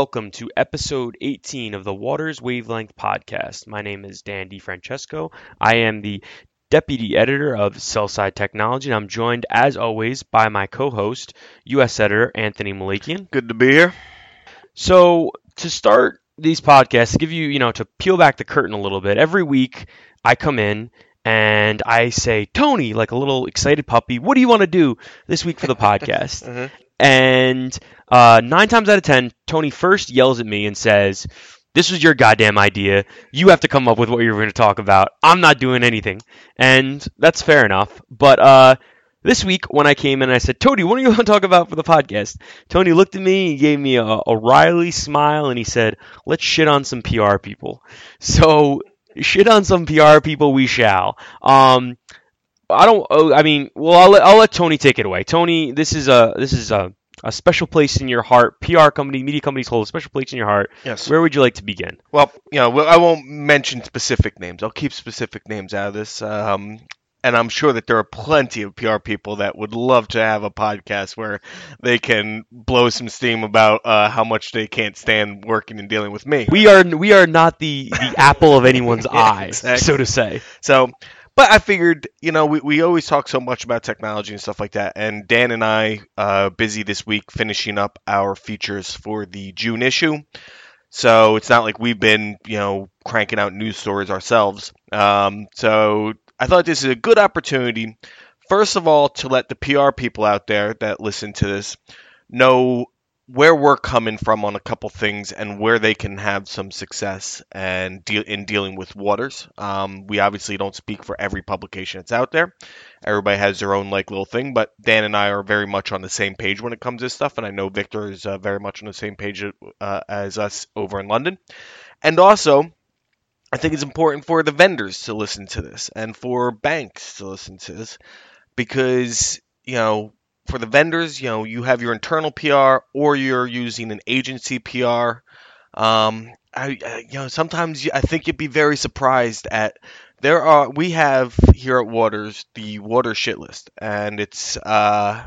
Welcome to episode 18 of the Waters Wavelength podcast. My name is Dan DiFrancesco. I am the deputy editor of Sellside Technology, and I'm joined, as always, by my co-host, U.S. editor Anthony Malakian. Good to be here. So, to start these podcasts, to give you, you know, to peel back the curtain a little bit, every week I come in and I say, Tony, like a little excited puppy, what do you want to do this week for the podcast? Mhm. And uh, nine times out of ten, Tony first yells at me and says, This was your goddamn idea. You have to come up with what you're going to talk about. I'm not doing anything. And that's fair enough. But uh, this week, when I came in, I said, Tony, what are you going to talk about for the podcast? Tony looked at me, he gave me a, a Riley smile, and he said, Let's shit on some PR people. So, shit on some PR people we shall. Um, I don't. Oh, I mean, well, I'll let, I'll let Tony take it away. Tony, this is a this is a, a special place in your heart. PR company, media companies hold a special place in your heart. Yes. Where would you like to begin? Well, you know, I won't mention specific names. I'll keep specific names out of this. Um, and I'm sure that there are plenty of PR people that would love to have a podcast where they can blow some steam about uh, how much they can't stand working and dealing with me. We are we are not the the apple of anyone's Yeah, eye, exactly. so to say. So, but I figured, you know, we, we always talk so much about technology and stuff like that. And Dan and I uh, busy this week finishing up our features for the June issue. So it's not like we've been, you know, cranking out news stories ourselves. Um, so I thought this is a good opportunity, first of all, to let the PR people out there that listen to this know where we're coming from on a couple things and where they can have some success and deal in dealing with waters. Um, we obviously don't speak for every publication that's out there. Everybody has their own like little thing, but Dan and I are very much on the same page when it comes to this stuff, and I know Victor is uh, very much on the same page uh, as us over in London. And also, I think it's important for the vendors to listen to this and for banks to listen to this because you know for the vendors, you know, you have your internal PR or you're using an agency PR. Um, I, I you know sometimes I think you'd be very surprised at there are we have here at Waters the water shit list and it's uh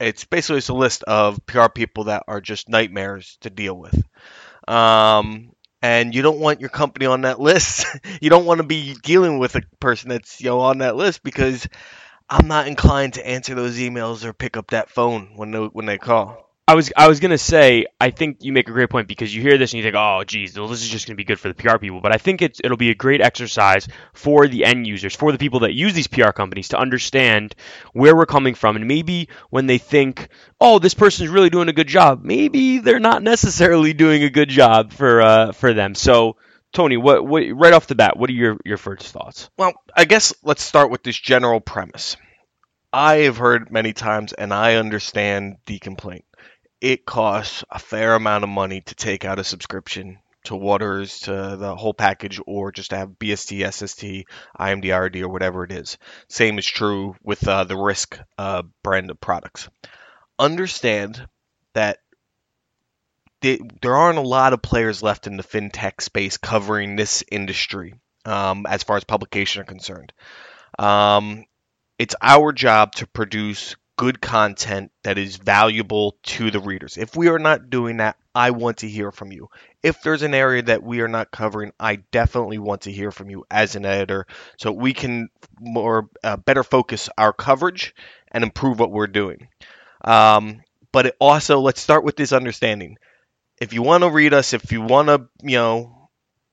it's basically just a list of PR people that are just nightmares to deal with. Um, and you don't want your company on that list. you don't want to be dealing with a person that's you know on that list because I'm not inclined to answer those emails or pick up that phone when they, when they call. I was I was gonna say I think you make a great point because you hear this and you think oh geez well this is just gonna be good for the PR people. But I think it's it'll be a great exercise for the end users for the people that use these PR companies to understand where we're coming from. And maybe when they think oh this person's really doing a good job maybe they're not necessarily doing a good job for uh, for them. So Tony what what right off the bat what are your your first thoughts Well, I guess let's start with this general premise. I have heard many times, and I understand the complaint. It costs a fair amount of money to take out a subscription to Waters, to the whole package, or just to have BST, SST, IMDRD, or whatever it is. Same is true with uh, the Risk uh, brand of products. Understand that the- there aren't a lot of players left in the fintech space covering this industry um, as far as publication are concerned. Um, it's our job to produce good content that is valuable to the readers. If we are not doing that, I want to hear from you. If there's an area that we are not covering, I definitely want to hear from you as an editor so we can more uh, better focus our coverage and improve what we're doing. Um, but it also, let's start with this understanding. If you want to read us, if you want to, you know,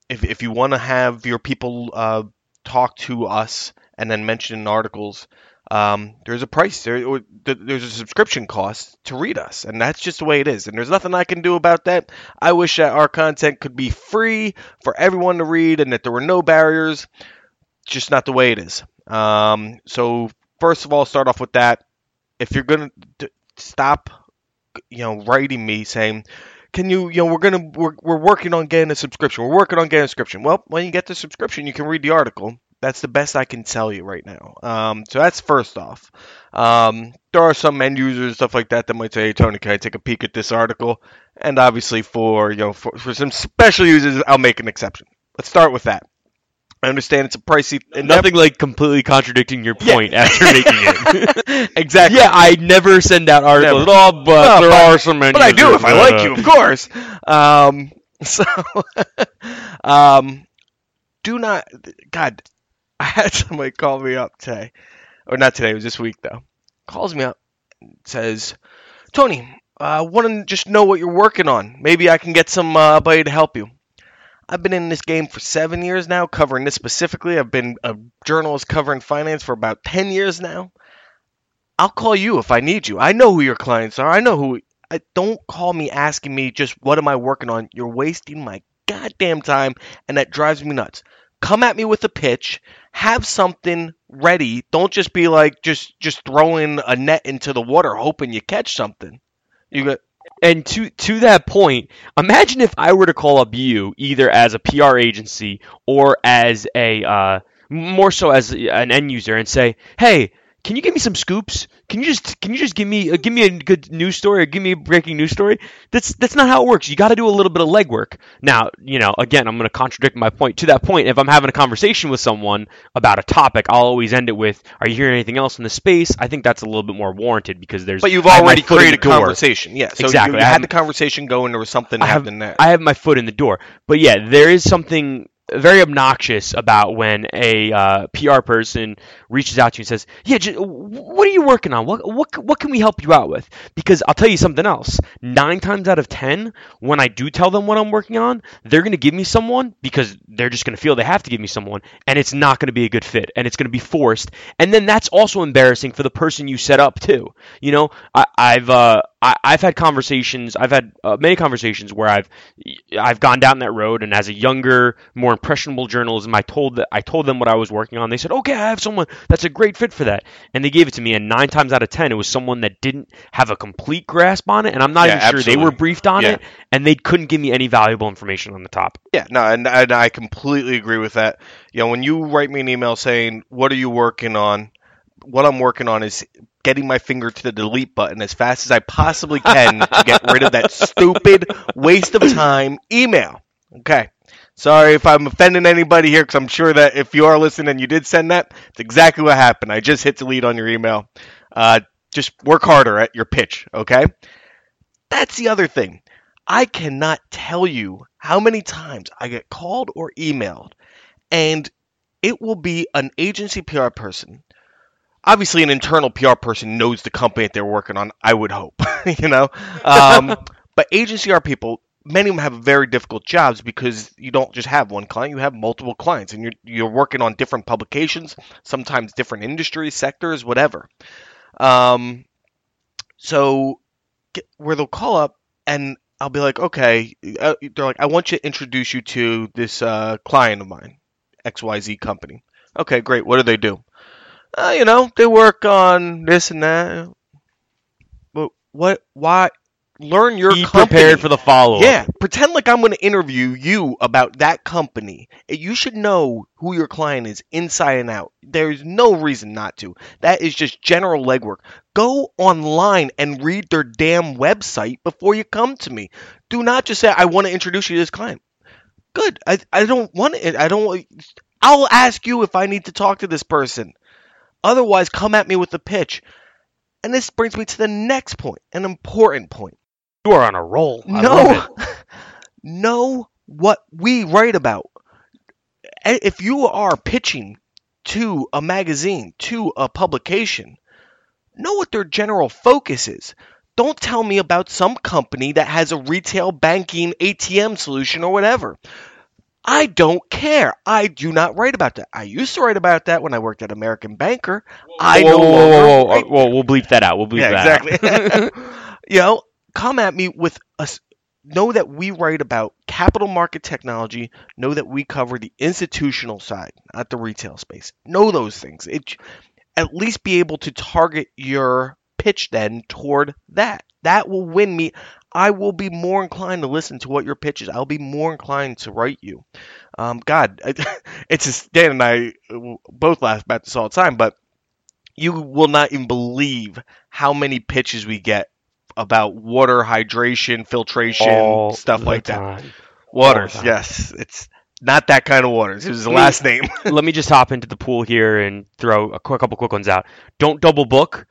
if, if you want to have your people uh, talk to us and then mention in articles, um, there's a price there, there's a subscription cost to read us, and that's just the way it is. And there's nothing I can do about that. I wish that our content could be free for everyone to read, and that there were no barriers. Just not the way it is. Um, so first of all, start off with that. If you're gonna stop, you know, writing me saying can you you know we're gonna we're, we're working on getting a subscription. We're working on getting a subscription. Well when you get the subscription you can read the article. That's the best i can tell you right now. Um, so that's first off. Um, there are some end users and stuff like that that might say hey, tony can i take a peek at this article? And obviously for you know for, for some special users i'll make an exception. Let's start with that I understand it's a pricey. Nothing like completely contradicting your Yeah. point after making it. exactly. yeah, I never send out articles Never. at all, but Oh, there but- are some. but I do if I like you, of course. Um, so, um, do not. God, I had somebody call me up today, or not today. It was this week though. Calls me up, says, "Tony, I want to just know what you're working on. Maybe I can get somebody to help you." I've been in this game for seven years now, covering this specifically. I've been a journalist covering finance for about ten years now. I'll call you if I need you. I know who your clients are. I know who I, don't call me asking me just what am I working on. You're wasting my goddamn time, and that drives me nuts. Come at me with a pitch. Have something ready. Don't just be like just just throwing a net into the water hoping you catch something. You got And to to that point, imagine if I were to call up you either as a PR agency or as a uh, more so as an end user and say, "Hey, can you give me some scoops? Can you just can you just give me uh, give me a good news story or give me a breaking news story?" That's that's not how it works. You got to do a little bit of legwork. Now, you know, again, I'm going to contradict my point. To that point, if I'm having a conversation with someone about a topic, I'll always end it with, "Are you hearing anything else in the space?" I think that's a little bit more warranted because there's but you've I have my already created door. conversation. Yeah. So Exactly. You, you I had the conversation going. There was something I have- happening there. I have my foot in the door. But yeah, there is something very obnoxious about when a uh, PR person reaches out to you and says, "Yeah, what are you working on? What what what can we help you out with?" Because I'll tell you something else. Nine times out of ten, when I do tell them what I'm working on, they're going to give me someone because they're just going to feel they have to give me someone, and it's not going to be a good fit, and it's going to be forced, and then that's also embarrassing for the person you set up too. You know, I, I've uh, I, I've had conversations. I've had uh, many conversations where I've I've gone down that road, and as a younger, more impressionable journalism, I told that I told them what I was working on. They said, "Okay, I have someone that's a great fit for that," and they gave it to me. And nine times out of ten, it was someone that didn't have a complete grasp on it, and I'm not Yeah, even sure they were briefed on Yeah. it, and they couldn't give me any valuable information on the top. Yeah, no, and, and I completely agree with that. You know, when you write me an email saying, "What are you working on?" What I'm working on is getting my finger to the delete button as fast as I possibly can to get rid of that stupid waste of time email. Okay. Sorry if I'm offending anybody here, because I'm sure that if you are listening and you did send that, it's exactly what happened. I just hit delete on your email. Uh, just work harder at your pitch, okay? That's the other thing. I cannot tell you how many times I get called or emailed, and it will be an agency PR person. Obviously, an internal PR person knows the company that they're working on. I would hope, you know. Um, but agency PR people, many of them have very difficult jobs because you don't just have one client; you have multiple clients, and you're you're working on different publications, sometimes different industries, sectors, whatever. Um, so get, where they'll call up and I'll be like, okay, uh, they're like, I want you to introduce you to this uh, client of mine, XYZ company. Okay, great. What do they do? Uh, you know, they work on this and that. But what? Why? Learn your Be company. prepared for the follow up. Yeah, pretend like I'm going to interview you about that company. You should know who your client is inside and out. There's no reason not to. That is just general legwork. Go online and read their damn website before you come to me. Do not just say I want to introduce you to this client. Good. I I don't want it. I don't. I'll ask you if I need to talk to this person. Otherwise, come at me with the pitch. And this brings me to the next point, an important point. You are on a roll. I know know what we write about. If you are pitching to a magazine to a publication know what their general focus is. Don't tell me about some company that has a retail banking ATM solution or whatever I don't care. I do not write about that. I used to write about that when I worked at American Banker. I whoa, no whoa, whoa, whoa, write whoa, we'll bleep that out. We'll bleep yeah, that out. exactly. you know, come at me with us. Know that we write about capital market technology. Know that we cover the institutional side, not the retail space. Know those things. It at least be able to target your pitch then toward that. That will win me. I will be more inclined to listen to what your pitch is. I'll be more inclined to write you. Um, God, it's just Dan and I both laugh about this all the time, but you will not even believe how many pitches we get about water, hydration, filtration, All stuff like that. Waters, time. yes, it's not that kind of waters. It was the last name. Let me just hop into the pool here and throw a couple quick ones out. Don't double book.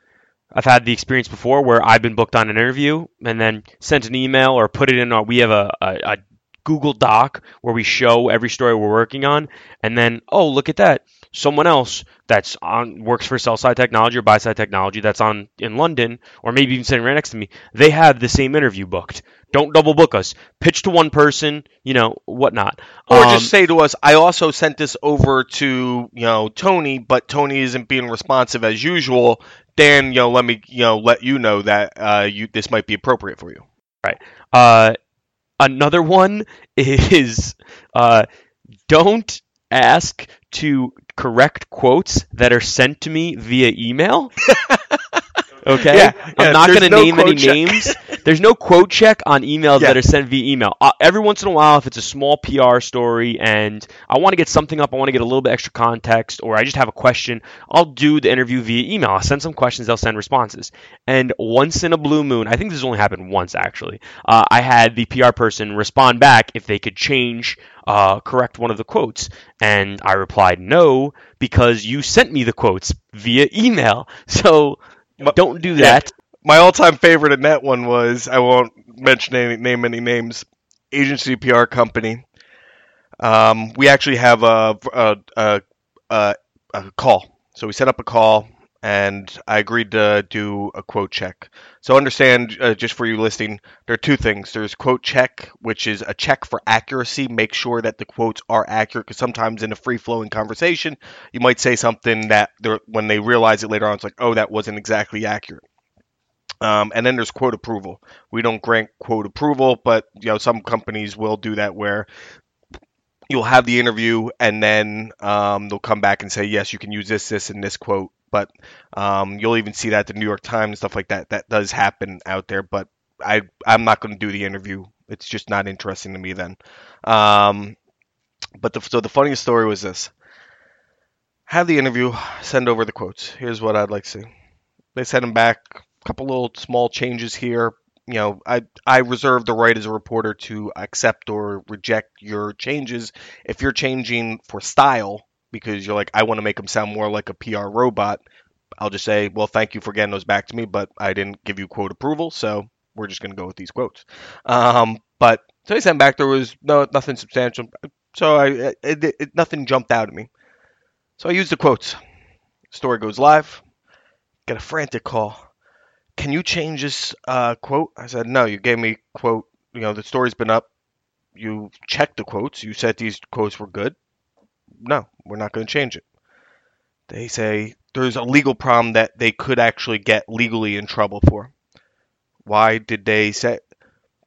I've had the experience before where I've been booked on an interview and then sent an email or put it in our. We have a, a, a Google Doc where we show every story we're working on, and then oh look at that, someone else that's on works for sell side technology or buy side technology that's on in London or maybe even sitting right next to me. They have the same interview booked. Don't double book us. Pitch to one person, you know whatnot. Or Um, just say to us, I also sent this over to, you know, Tony, but Tony isn't being responsive as usual. Dan, you know, let me, you know, let you know that uh, you this might be appropriate for you. Right. Uh, another one is uh, don't ask to correct quotes that are sent to me via email. Okay, Yeah, yeah, I'm not going to no name any check. names. There's no quote check on emails Yeah. that are sent via email. Uh, every once in a while, if it's a small PR story and I want to get something up, I want to get a little bit extra context, or I just have a question, I'll do the interview via email. I'll send some questions, they'll send responses. And once in a blue moon, I think this has only happened once actually, uh, I had the PR person respond back if they could change, uh, correct one of the quotes. And I replied, no, because you sent me the quotes via email. So But- don't do yeah. that. My all-time favorite in that one was I won't mention any name any names. Agency PR company. Um, we actually have a, a, a, a, a call. So we set up a call, and I agreed to do a quote check. So understand, uh, just for you listening, there are two things. There's quote check, which is a check for accuracy. Make sure that the quotes are accurate, because sometimes in a free-flowing conversation, you might say something that when they realize it later on, it's like, oh, that wasn't exactly accurate. Um, and then there's quote approval. We don't grant quote approval, but you know some companies will do that where you'll have the interview and then um, they'll come back and say yes, you can use this, this, and this quote. But um, you'll even see that at the New York Times stuff like that. That does happen out there, but I I'm not going to do the interview. It's just not interesting to me then. Um, but the, so the funniest story was this: have the interview, send over the quotes. Here's what I'd like to see. They send them back. A couple little small changes here. You know, I I reserve the right as a reporter to accept or reject your changes. If you're changing for style because you're like, I want to make them sound more like a PR robot, I'll just say, well, thank you for getting those back to me, but I didn't give you quote approval, so we're just gonna go with these quotes. Um, but so I sent back. There was no nothing substantial, so I it, it, it, nothing jumped out at me. So I used the quotes. Story goes live. Get a frantic call. Can you change this uh, quote? I said, no. You gave me quote. You know the story's been up. You checked the quotes. You said these quotes were good. No, we're not going to change it. They say there's a legal problem that they could actually get legally in trouble for. Why did they say?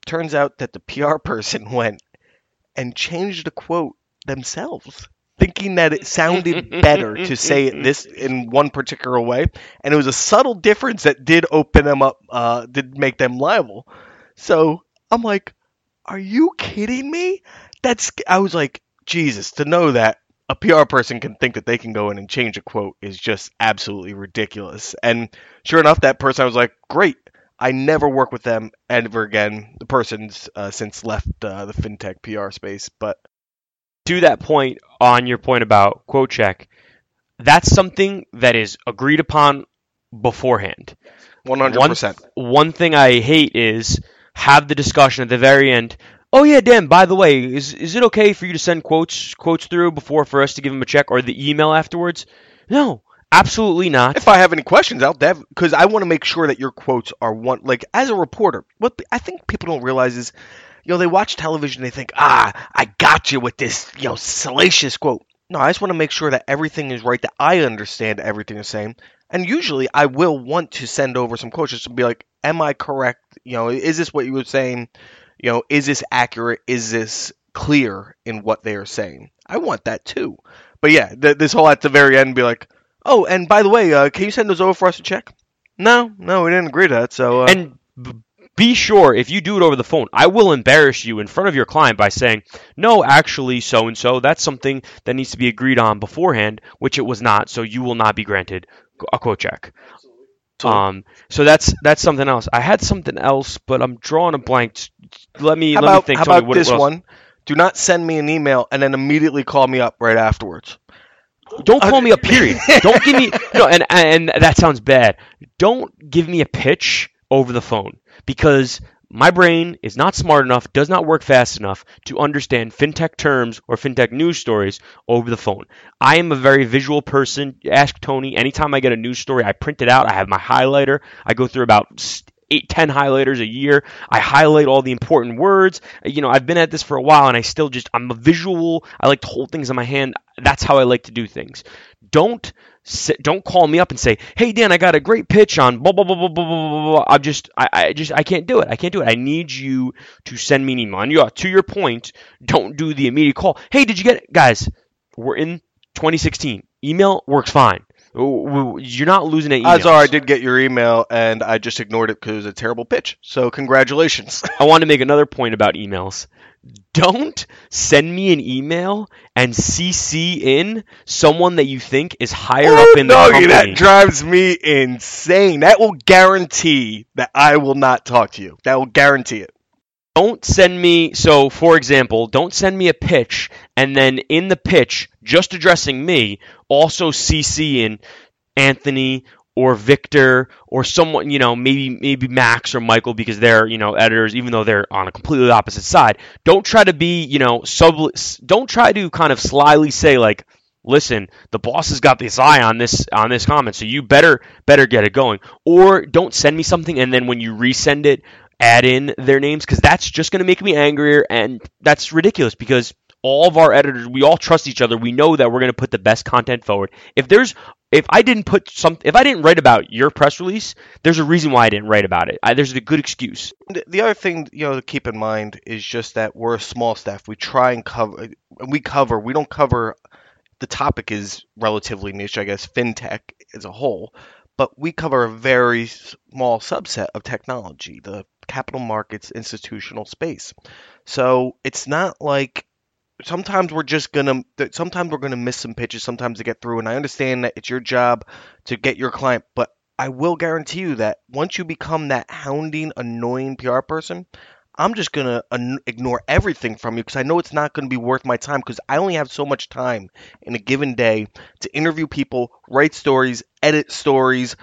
Turns out that the PR person went and changed the quote themselves, thinking that it sounded better to say it this in one particular way, and it was a subtle difference that did open them up, uh, did make them liable. So I'm like, are you kidding me? That's I was like, Jesus, to know that a PR person can think that they can go in and change a quote is just absolutely ridiculous. And sure enough, that person I was like, great. I never work with them ever again. The person's uh, since left uh, the fintech PR space, but to that point on your point about quote check, that's something that is agreed upon beforehand. 100%. One thing I hate is have the discussion at the very end. Oh yeah, Dan. By the way, is is it okay for you to send quotes quotes through before for us to give him a check or the email afterwards? No, absolutely not. If I have any questions, I'll dev because I want to make sure that your quotes are one like as a reporter. What I think people don't realize is, you know, they watch television, they think, ah, I got you with this, you know, salacious quote. No, I just want to make sure that everything is right, that I understand everything is saying. And usually, I will want to send over some quotes just to be like, am I correct? You know, is this what you were saying? You know, is this accurate? Is this clear in what they are saying? I want that too. But yeah, th- this whole at the very end be like, oh, and by the way, uh, can you send those over for us to check? No, no, we didn't agree to that. So, uh, And b- be sure if you do it over the phone, I will embarrass you in front of your client by saying, "No, actually, so and so. That's something that needs to be agreed on beforehand, which it was not. So you will not be granted a quote check." So- um, so that's that's something else. I had something else, but I'm drawing a blank. Let me how let me about think. how about what- this what one? Do not send me an email and then immediately call me up right afterwards. Don't call me a period. Don't give me no, and and that sounds bad. Don't give me a pitch over the phone because my brain is not smart enough, does not work fast enough to understand fintech terms or fintech news stories over the phone. I am a very visual person. Ask Tony. Anytime I get a news story, I print it out. I have my highlighter. I go through about eight, ten highlighters a year. I highlight all the important words. You know, I've been at this for a while and I still just, I'm a visual. I like to hold things in my hand. That's how I like to do things. Don't don't call me up and say, "Hey Dan, I got a great pitch on blah blah blah blah blah blah blah." I'm just, I, I just, I can't do it. I can't do it. I need you to send me an email. And to your point, don't do the immediate call. Hey, did you get it, guys? We're in 2016. Email works fine. You're not losing any. Odds are I did get your email and I just ignored it because it was a terrible pitch. So congratulations. I want to make another point about emails. Don't send me an email and CC in someone that you think is higher oh, up in the no, company. That drives me insane. That will guarantee that I will not talk to you. That will guarantee it don't send me so for example don't send me a pitch and then in the pitch just addressing me also cc in anthony or victor or someone you know maybe maybe max or michael because they're you know editors even though they're on a completely opposite side don't try to be you know sub don't try to kind of slyly say like listen, the boss has got this eye on this on this comment, so you better better get it going. Or don't send me something and then when you resend it, add in their names because that's just going to make me angrier and that's ridiculous because all of our editors we all trust each other. We know that we're going to put the best content forward. If there's if i didn't put some if i didn't write about your press release there's a reason why i didn't write about it. I, there's a good excuse. The other thing you know to keep in mind is just that we're a small staff. We try and cover we cover we don't cover the topic is relatively niche i guess fintech as a whole but we cover a very small subset of technology the capital markets institutional space. So it's not like sometimes we're just gonna sometimes we're gonna miss some pitches sometimes to get through and i understand that it's your job to get your client but i will guarantee you that once you become that hounding annoying pr person i'm just gonna un- ignore everything from you because i know it's not gonna be worth my time because i only have so much time in a given day to interview people write stories edit stories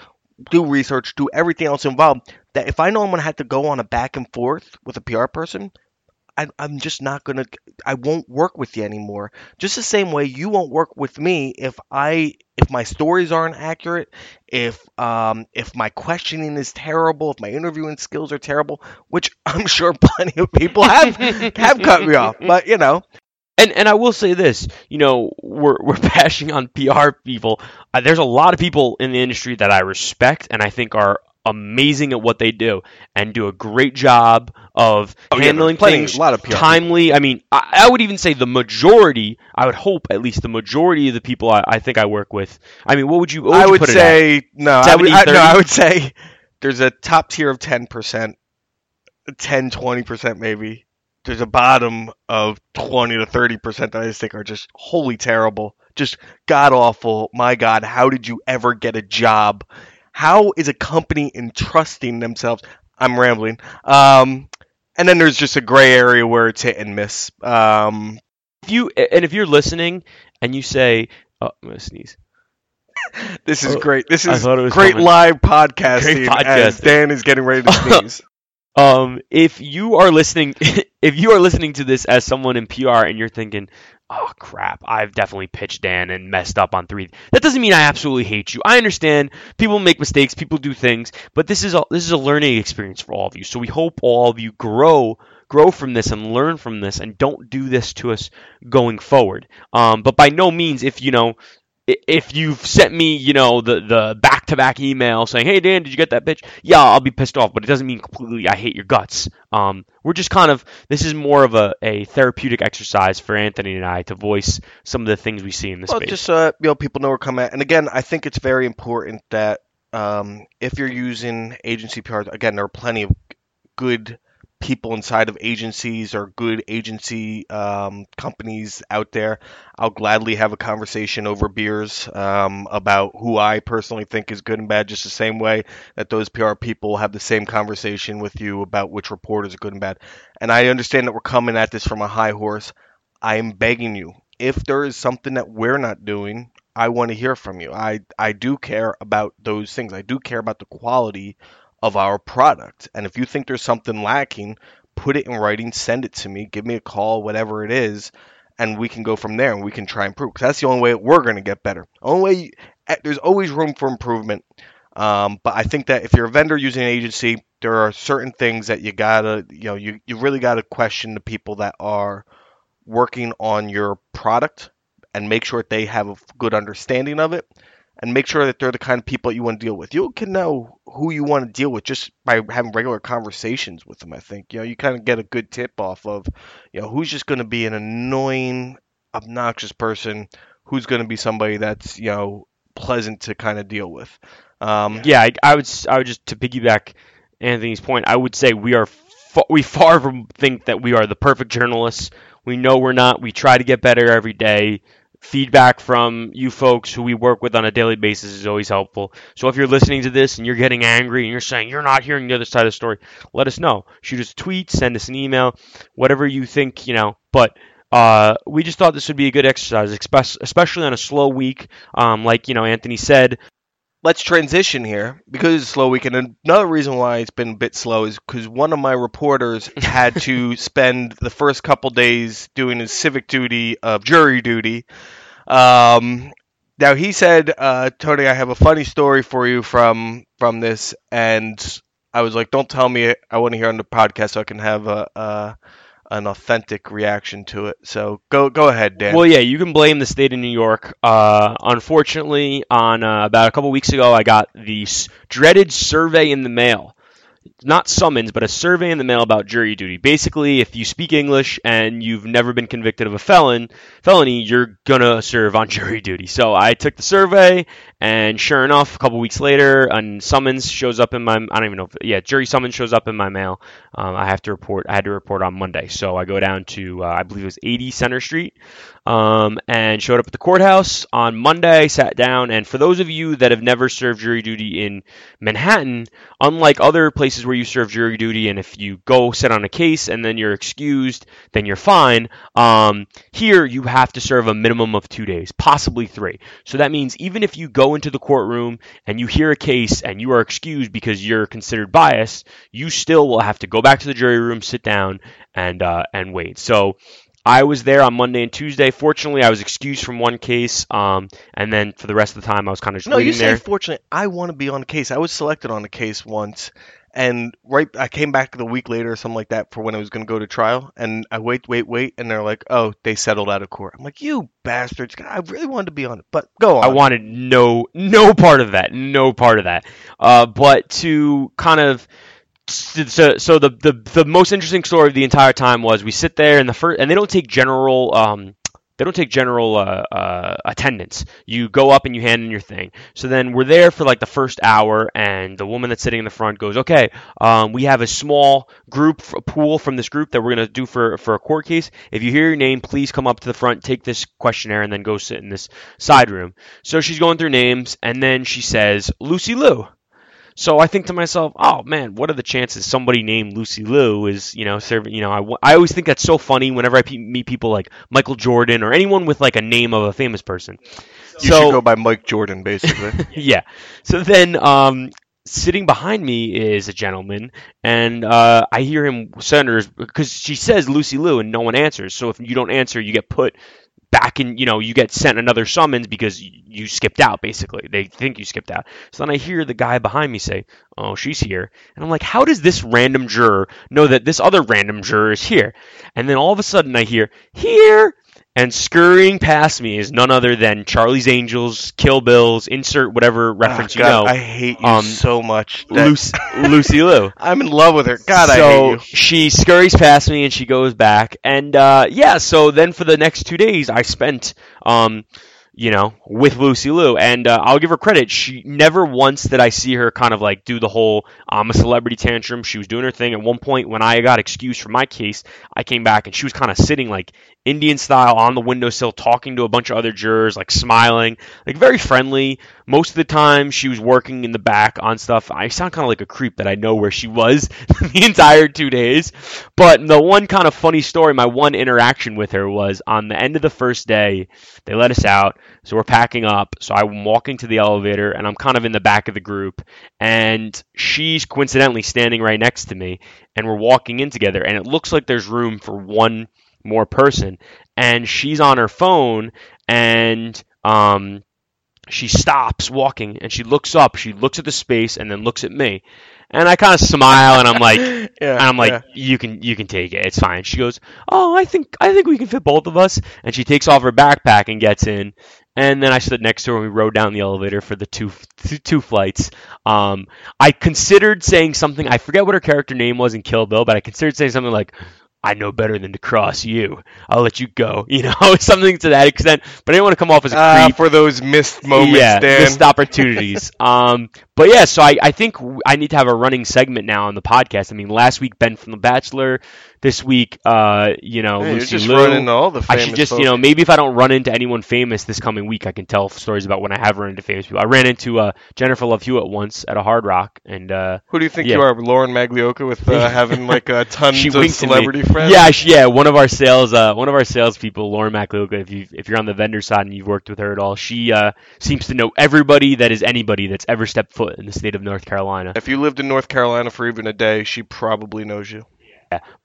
do research, do everything else involved. That if I know I'm gonna have to go on a back and forth with a PR person, I, am just not gonna. I won't work with you anymore. Just the same way you won't work with me if I if my stories aren't accurate, if um if my questioning is terrible, if my interviewing skills are terrible, which I'm sure plenty of people have have cut me off. But you know, and and I will say this, you know, we're we're bashing on PR people. Uh, there's a lot of people in the industry that I respect and I think are amazing at what they do and do a great job of oh, handling yeah, things a lot of PR timely. People. I mean, I, I, would even say the majority. I would hope at least the majority of the people I, I think I work with. I mean, what would you? What would I would you say no. I would, no. I would say there's a top tier of ten percent, 10, 20 percent maybe there's a bottom of 20 to 30 percent that I just think are just wholly terrible, just god awful. My God, how did you ever get a job? How is a company entrusting themselves? I'm rambling. Um, and then there's just a gray area where it's hit and miss. Um, if you and if you're listening and you say, "Oh, I'm gonna sneeze." this is oh, great. This is great coming. live podcasting. Great podcasting. As Dan is getting ready to sneeze. Um, if you are listening, if you are listening to this as someone in PR and you're thinking, "Oh crap, I've definitely pitched Dan and messed up on three. That doesn't mean I absolutely hate you. I understand people make mistakes, people do things, but this is a this is a learning experience for all of you. So we hope all of you grow grow from this and learn from this and don't do this to us going forward. Um, but by no means, if you know if you've sent me, you know, the the back to back email saying, "Hey Dan, did you get that bitch?" Yeah, I'll be pissed off, but it doesn't mean completely I hate your guts. Um, we're just kind of this is more of a, a therapeutic exercise for Anthony and I to voice some of the things we see in the well, space. Just uh, you know, people know we're coming at. And again, I think it's very important that um, if you're using agency PR, again, there are plenty of good people inside of agencies or good agency um, companies out there, I'll gladly have a conversation over beers um, about who I personally think is good and bad, just the same way that those PR people have the same conversation with you about which reporters are good and bad. And I understand that we're coming at this from a high horse. I am begging you, if there is something that we're not doing, I want to hear from you. I, I do care about those things. I do care about the quality of our product. And if you think there's something lacking, put it in writing, send it to me, give me a call, whatever it is, and we can go from there and we can try and improve. Because that's the only way we're going to get better. Only way, eh, there's always room for improvement. Um, but I think that if you're a vendor using an agency, there are certain things that you gotta, you know, you, you really gotta question the people that are working on your product and make sure they have a good understanding of it and make sure that they're the kind of people you want to deal with. You can know who you want to deal with just by having regular conversations with them. I think you know you kind of get a good tip off of you know who's just going to be an annoying, obnoxious person, who's going to be somebody that's you know pleasant to kind of deal with. Um, Yeah, I, I would I would just to piggyback Anthony's point. I would say we are we far from think that we are the perfect journalists. We know we're not. We try to get better every day. Feedback from you folks who we work with on a daily basis is always helpful. So if you're listening to this and you're getting angry and you're saying you're not hearing the other side of the story, let us know. Shoot us a tweet, send us an email, whatever you think, you know. But uh, we just thought this would be a good exercise, especially on a slow week. Um, like you know, Anthony said, let's transition here because it's a slow week. And another reason why it's been a bit slow is because one of my reporters had to spend the first couple days doing his civic duty of jury duty. Um, now he said, uh, Tony, I have a funny story for you from from this, and I was like, don't tell me. I want to hear on the podcast so I can have a. a an authentic reaction to it. So go go ahead, Dan. Well, yeah, you can blame the state of New York. Uh, unfortunately, on uh, about a couple weeks ago, I got the s- dreaded survey in the mail. Not summons, but a survey in the mail about jury duty. Basically, if you speak English and you've never been convicted of a felon felony, you're gonna serve on jury duty. So I took the survey, and sure enough, a couple weeks later, a summons shows up in my I don't even know. If, yeah, jury summons shows up in my mail. Um, I have to report. I had to report on Monday, so I go down to uh, I believe it was 80 Center Street, um, and showed up at the courthouse on Monday. Sat down, and for those of you that have never served jury duty in Manhattan, unlike other places where you serve jury duty, and if you go sit on a case and then you're excused, then you're fine. Um, here you have to serve a minimum of two days, possibly three. So that means even if you go into the courtroom and you hear a case and you are excused because you're considered biased, you still will have to go back to the jury room, sit down, and uh, and wait. So I was there on Monday and Tuesday. Fortunately, I was excused from one case, um, and then for the rest of the time, I was kind of just No, you say there. fortunately. I want to be on a case. I was selected on a case once, and right, I came back the week later or something like that for when I was going to go to trial, and I wait, wait, wait, and they're like, "Oh, they settled out of court." I'm like, "You bastards!" I really wanted to be on it, but go on. I wanted no no part of that, no part of that. Uh, but to kind of so, so the, the the most interesting story of the entire time was we sit there and the first and they don't take general um they don't take general uh, uh, attendance. You go up and you hand in your thing. So then we're there for like the first hour, and the woman that's sitting in the front goes, "Okay, um, we have a small group a pool from this group that we're gonna do for for a court case. If you hear your name, please come up to the front, take this questionnaire, and then go sit in this side room." So she's going through names, and then she says, "Lucy Liu." So I think to myself, oh man, what are the chances somebody named Lucy Liu is, you know, serving, you know, I, I always think that's so funny whenever I pe- meet people like Michael Jordan or anyone with like a name of a famous person. you so should go by Mike Jordan, basically. yeah. So then, um, sitting behind me is a gentleman, and uh, I hear him senators because she says Lucy Liu, and no one answers. So if you don't answer, you get put back in. You know, you get sent another summons because you skipped out. Basically, they think you skipped out. So then I hear the guy behind me say, "Oh, she's here," and I'm like, "How does this random juror know that this other random juror is here?" And then all of a sudden, I hear here. And scurrying past me is none other than Charlie's Angels, Kill Bills, insert whatever reference Ah, you know. I hate you Um, so much. That- Lucy, Lucy Liu. I'm in love with her. God, I hate so you. she scurries past me and she goes back, and uh, yeah. So then for the next two days, I spent um, you know, with Lucy Liu. And uh, I'll give her credit. She never once did I see her kind of like do the whole I'm a celebrity tantrum. She was doing her thing. At one point, when I got excused from my case, I came back and she was kind of sitting like Indian style on the windowsill, talking to a bunch of other jurors, like smiling, like very friendly. Most of the time, she was working in the back on stuff. I sound kind of like a creep that I know where she was the entire two days. But the one kind of funny story, my one interaction with her was on the end of the first day. They let us out, so we're packing up. So I'm walking to the elevator, and I'm kind of in the back of the group, and she's coincidentally standing right next to me, and we're walking in together, and it looks like there's room for one more person, and she's on her phone, and um, she stops walking, and she looks up, she looks at the space, and then looks at me, and I kind of smile, and I'm like. yeah, And I'm like, yeah. you can you can take it. It's fine. She goes, oh, I think I think we can fit both of us. And she takes off her backpack and gets in. And then I stood next to her and we rode down the elevator for the two two, two flights. Um, I considered saying something. I forget what her character name was in Kill Bill, but I considered saying something like. I know better than to cross you. I'll let you go. You know, something to that extent. But I didn't want to come off as a creep for those missed moments, yeah, Dan. missed opportunities. um, but yeah, so I, I think I need to have a running segment now on the podcast. I mean, last week Ben from The Bachelor, this week, uh, you know, Hey, Lucy just Liu. running all the I should just, folk. you know, maybe if I don't run into anyone famous this coming week, I can tell stories about when I have run into famous people. I ran into uh, Jennifer Love Hewitt once at a Hard Rock, and uh, Who do you think yeah. you are, Lauren Maglioka, with uh, having like tons she of winked at me. celebrity friends? Yeah, she, yeah. One of our sales, uh, one of our salespeople, Lauren McLuca. If you if you're on the vendor side and you've worked with her at all, she uh, seems to know everybody that is anybody that's ever stepped foot in the state of North Carolina. If you lived in North Carolina for even a day, she probably knows you.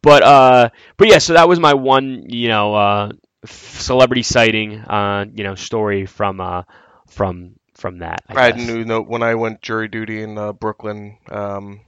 But uh, but yeah. So that was my one, you know, uh, celebrity sighting, uh, you know, story from uh, from from that. I, I knew no, when I went jury duty in uh, Brooklyn. Um,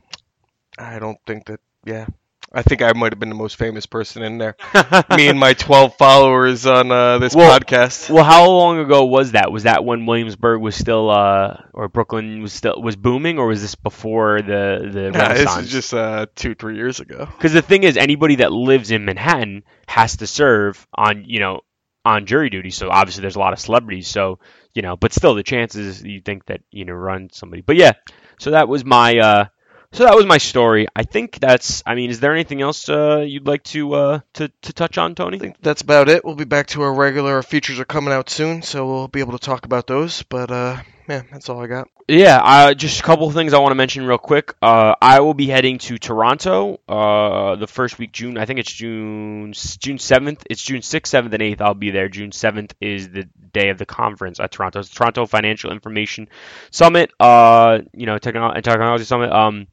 I don't think that. Yeah, I think I might have been the most famous person in there. Me and my 12 followers on uh, this Well, podcast. Well, how long ago was that? Was that when Williamsburg was still, uh, or Brooklyn was still was booming, or was this before the the Nah, this is just uh, two, three years ago. Because the thing is, anybody that lives in Manhattan has to serve on, you know, on jury duty. So obviously, there's a lot of celebrities. So you know, but still, the chances you think that you know run somebody. But yeah, so that was my, uh, so that was my story. I think that's. I mean, is there anything else uh, you'd like to uh, to to touch on, Tony? I think that's about it. We'll be back to our regular our features are coming out soon, so we'll be able to talk about those. But uh, yeah, that's all I got. Yeah, uh, just a couple of things I want to mention real quick. Uh, I will be heading to Toronto uh, the first week June. I think it's June June seventh. It's June sixth, seventh, and eighth. I'll be there. June seventh is the day of the conference at Toronto. It's Toronto Financial Information Summit. Uh, you know, techno- technology summit. Um,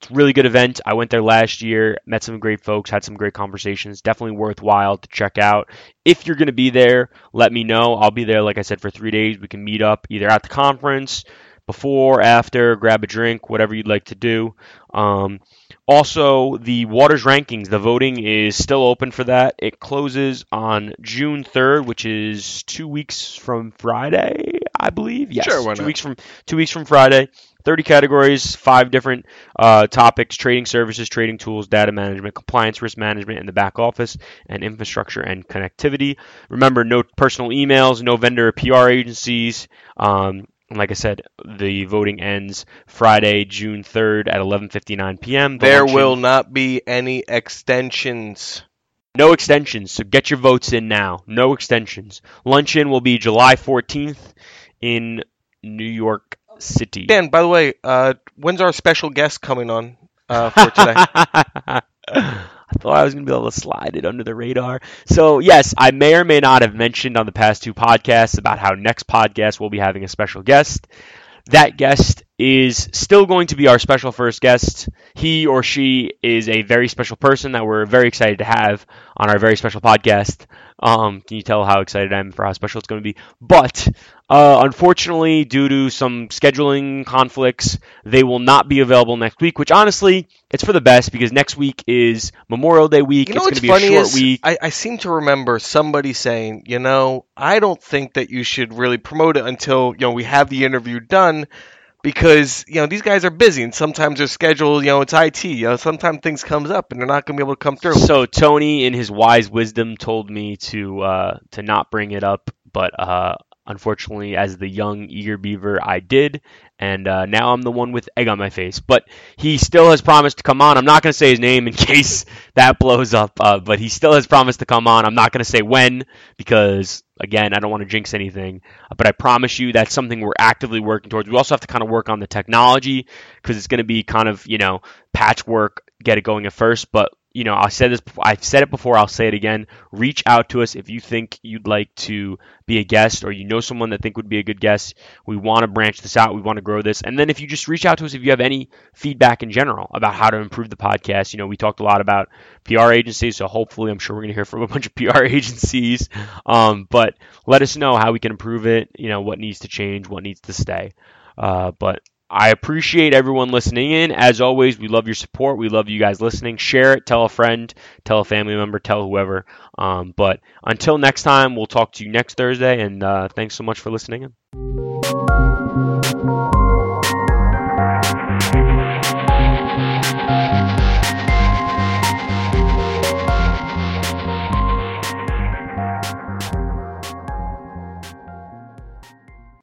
it's really good event. I went there last year, met some great folks, had some great conversations. Definitely worthwhile to check out. If you're going to be there, let me know. I'll be there, like I said, for three days. We can meet up either at the conference, before, after, grab a drink, whatever you'd like to do. Um, also, the Waters rankings, the voting is still open for that. It closes on June 3rd, which is two weeks from Friday, I believe. Yes, Sure, two weeks from two weeks from Friday. 30 categories, five different uh, topics trading services, trading tools, data management, compliance, risk management in the back office, and infrastructure and connectivity. Remember, no personal emails, no vendor or PR agencies. Um, and like I said, the voting ends Friday, June 3rd at 11:59 p.m. The There luncheon- will not be any extensions. no extensions, so get your votes in now. No extensions. Luncheon will be July 14th in New York City. Dan, by the way, uh, when's our special guest coming on uh, for today? I thought I was going to be able to slide it under the radar. So, yes, I may or may not have mentioned on the past two podcasts about how next podcast we'll be having a special guest. That guest is still going to be our special first guest. He or she is a very special person that we're very excited to have on our very special podcast. Um, can you tell how excited I am for how special it's going to be? But uh, unfortunately, due to some scheduling conflicts, they will not be available next week. Which honestly, it's for the best because next week is Memorial Day week. You know it's going to be funny a short is week. I, I seem to remember somebody saying, you know, I don't think that you should really promote it until you know we have the interview done, because you know these guys are busy and sometimes their schedule, you know, it's IT. You know, sometimes things comes up and they're not going to be able to come through. So Tony, in his wise wisdom, told me to uh, to not bring it up, but uh, Unfortunately, as the young eager beaver, I did, and uh, now I'm the one with egg on my face. But he still has promised to come on. I'm not going to say his name in case that blows up, uh, but he still has promised to come on. I'm not going to say when because again, I don't want to jinx anything, but I promise you that's something we're actively working towards. We also have to kind of work on the technology because it's going to be kind of you know patchwork, get it going at first, but you know, I said this. I've said it before. I'll say it again. Reach out to us if you think you'd like to be a guest, or you know someone that think would be a good guest. We want to branch this out. We want to grow this. And then if you just reach out to us if you have any feedback in general about how to improve the podcast. You know, we talked a lot about PR agencies, so hopefully, I'm sure we're going to hear from a bunch of PR agencies. Um, but let us know how we can improve it. You know, what needs to change, what needs to stay. Uh, but I appreciate everyone listening in. As always, we love your support. We love you guys listening. Share it, tell a friend, tell a family member, tell whoever. Um, but until next time, we'll talk to you next Thursday. And uh, thanks so much for listening in.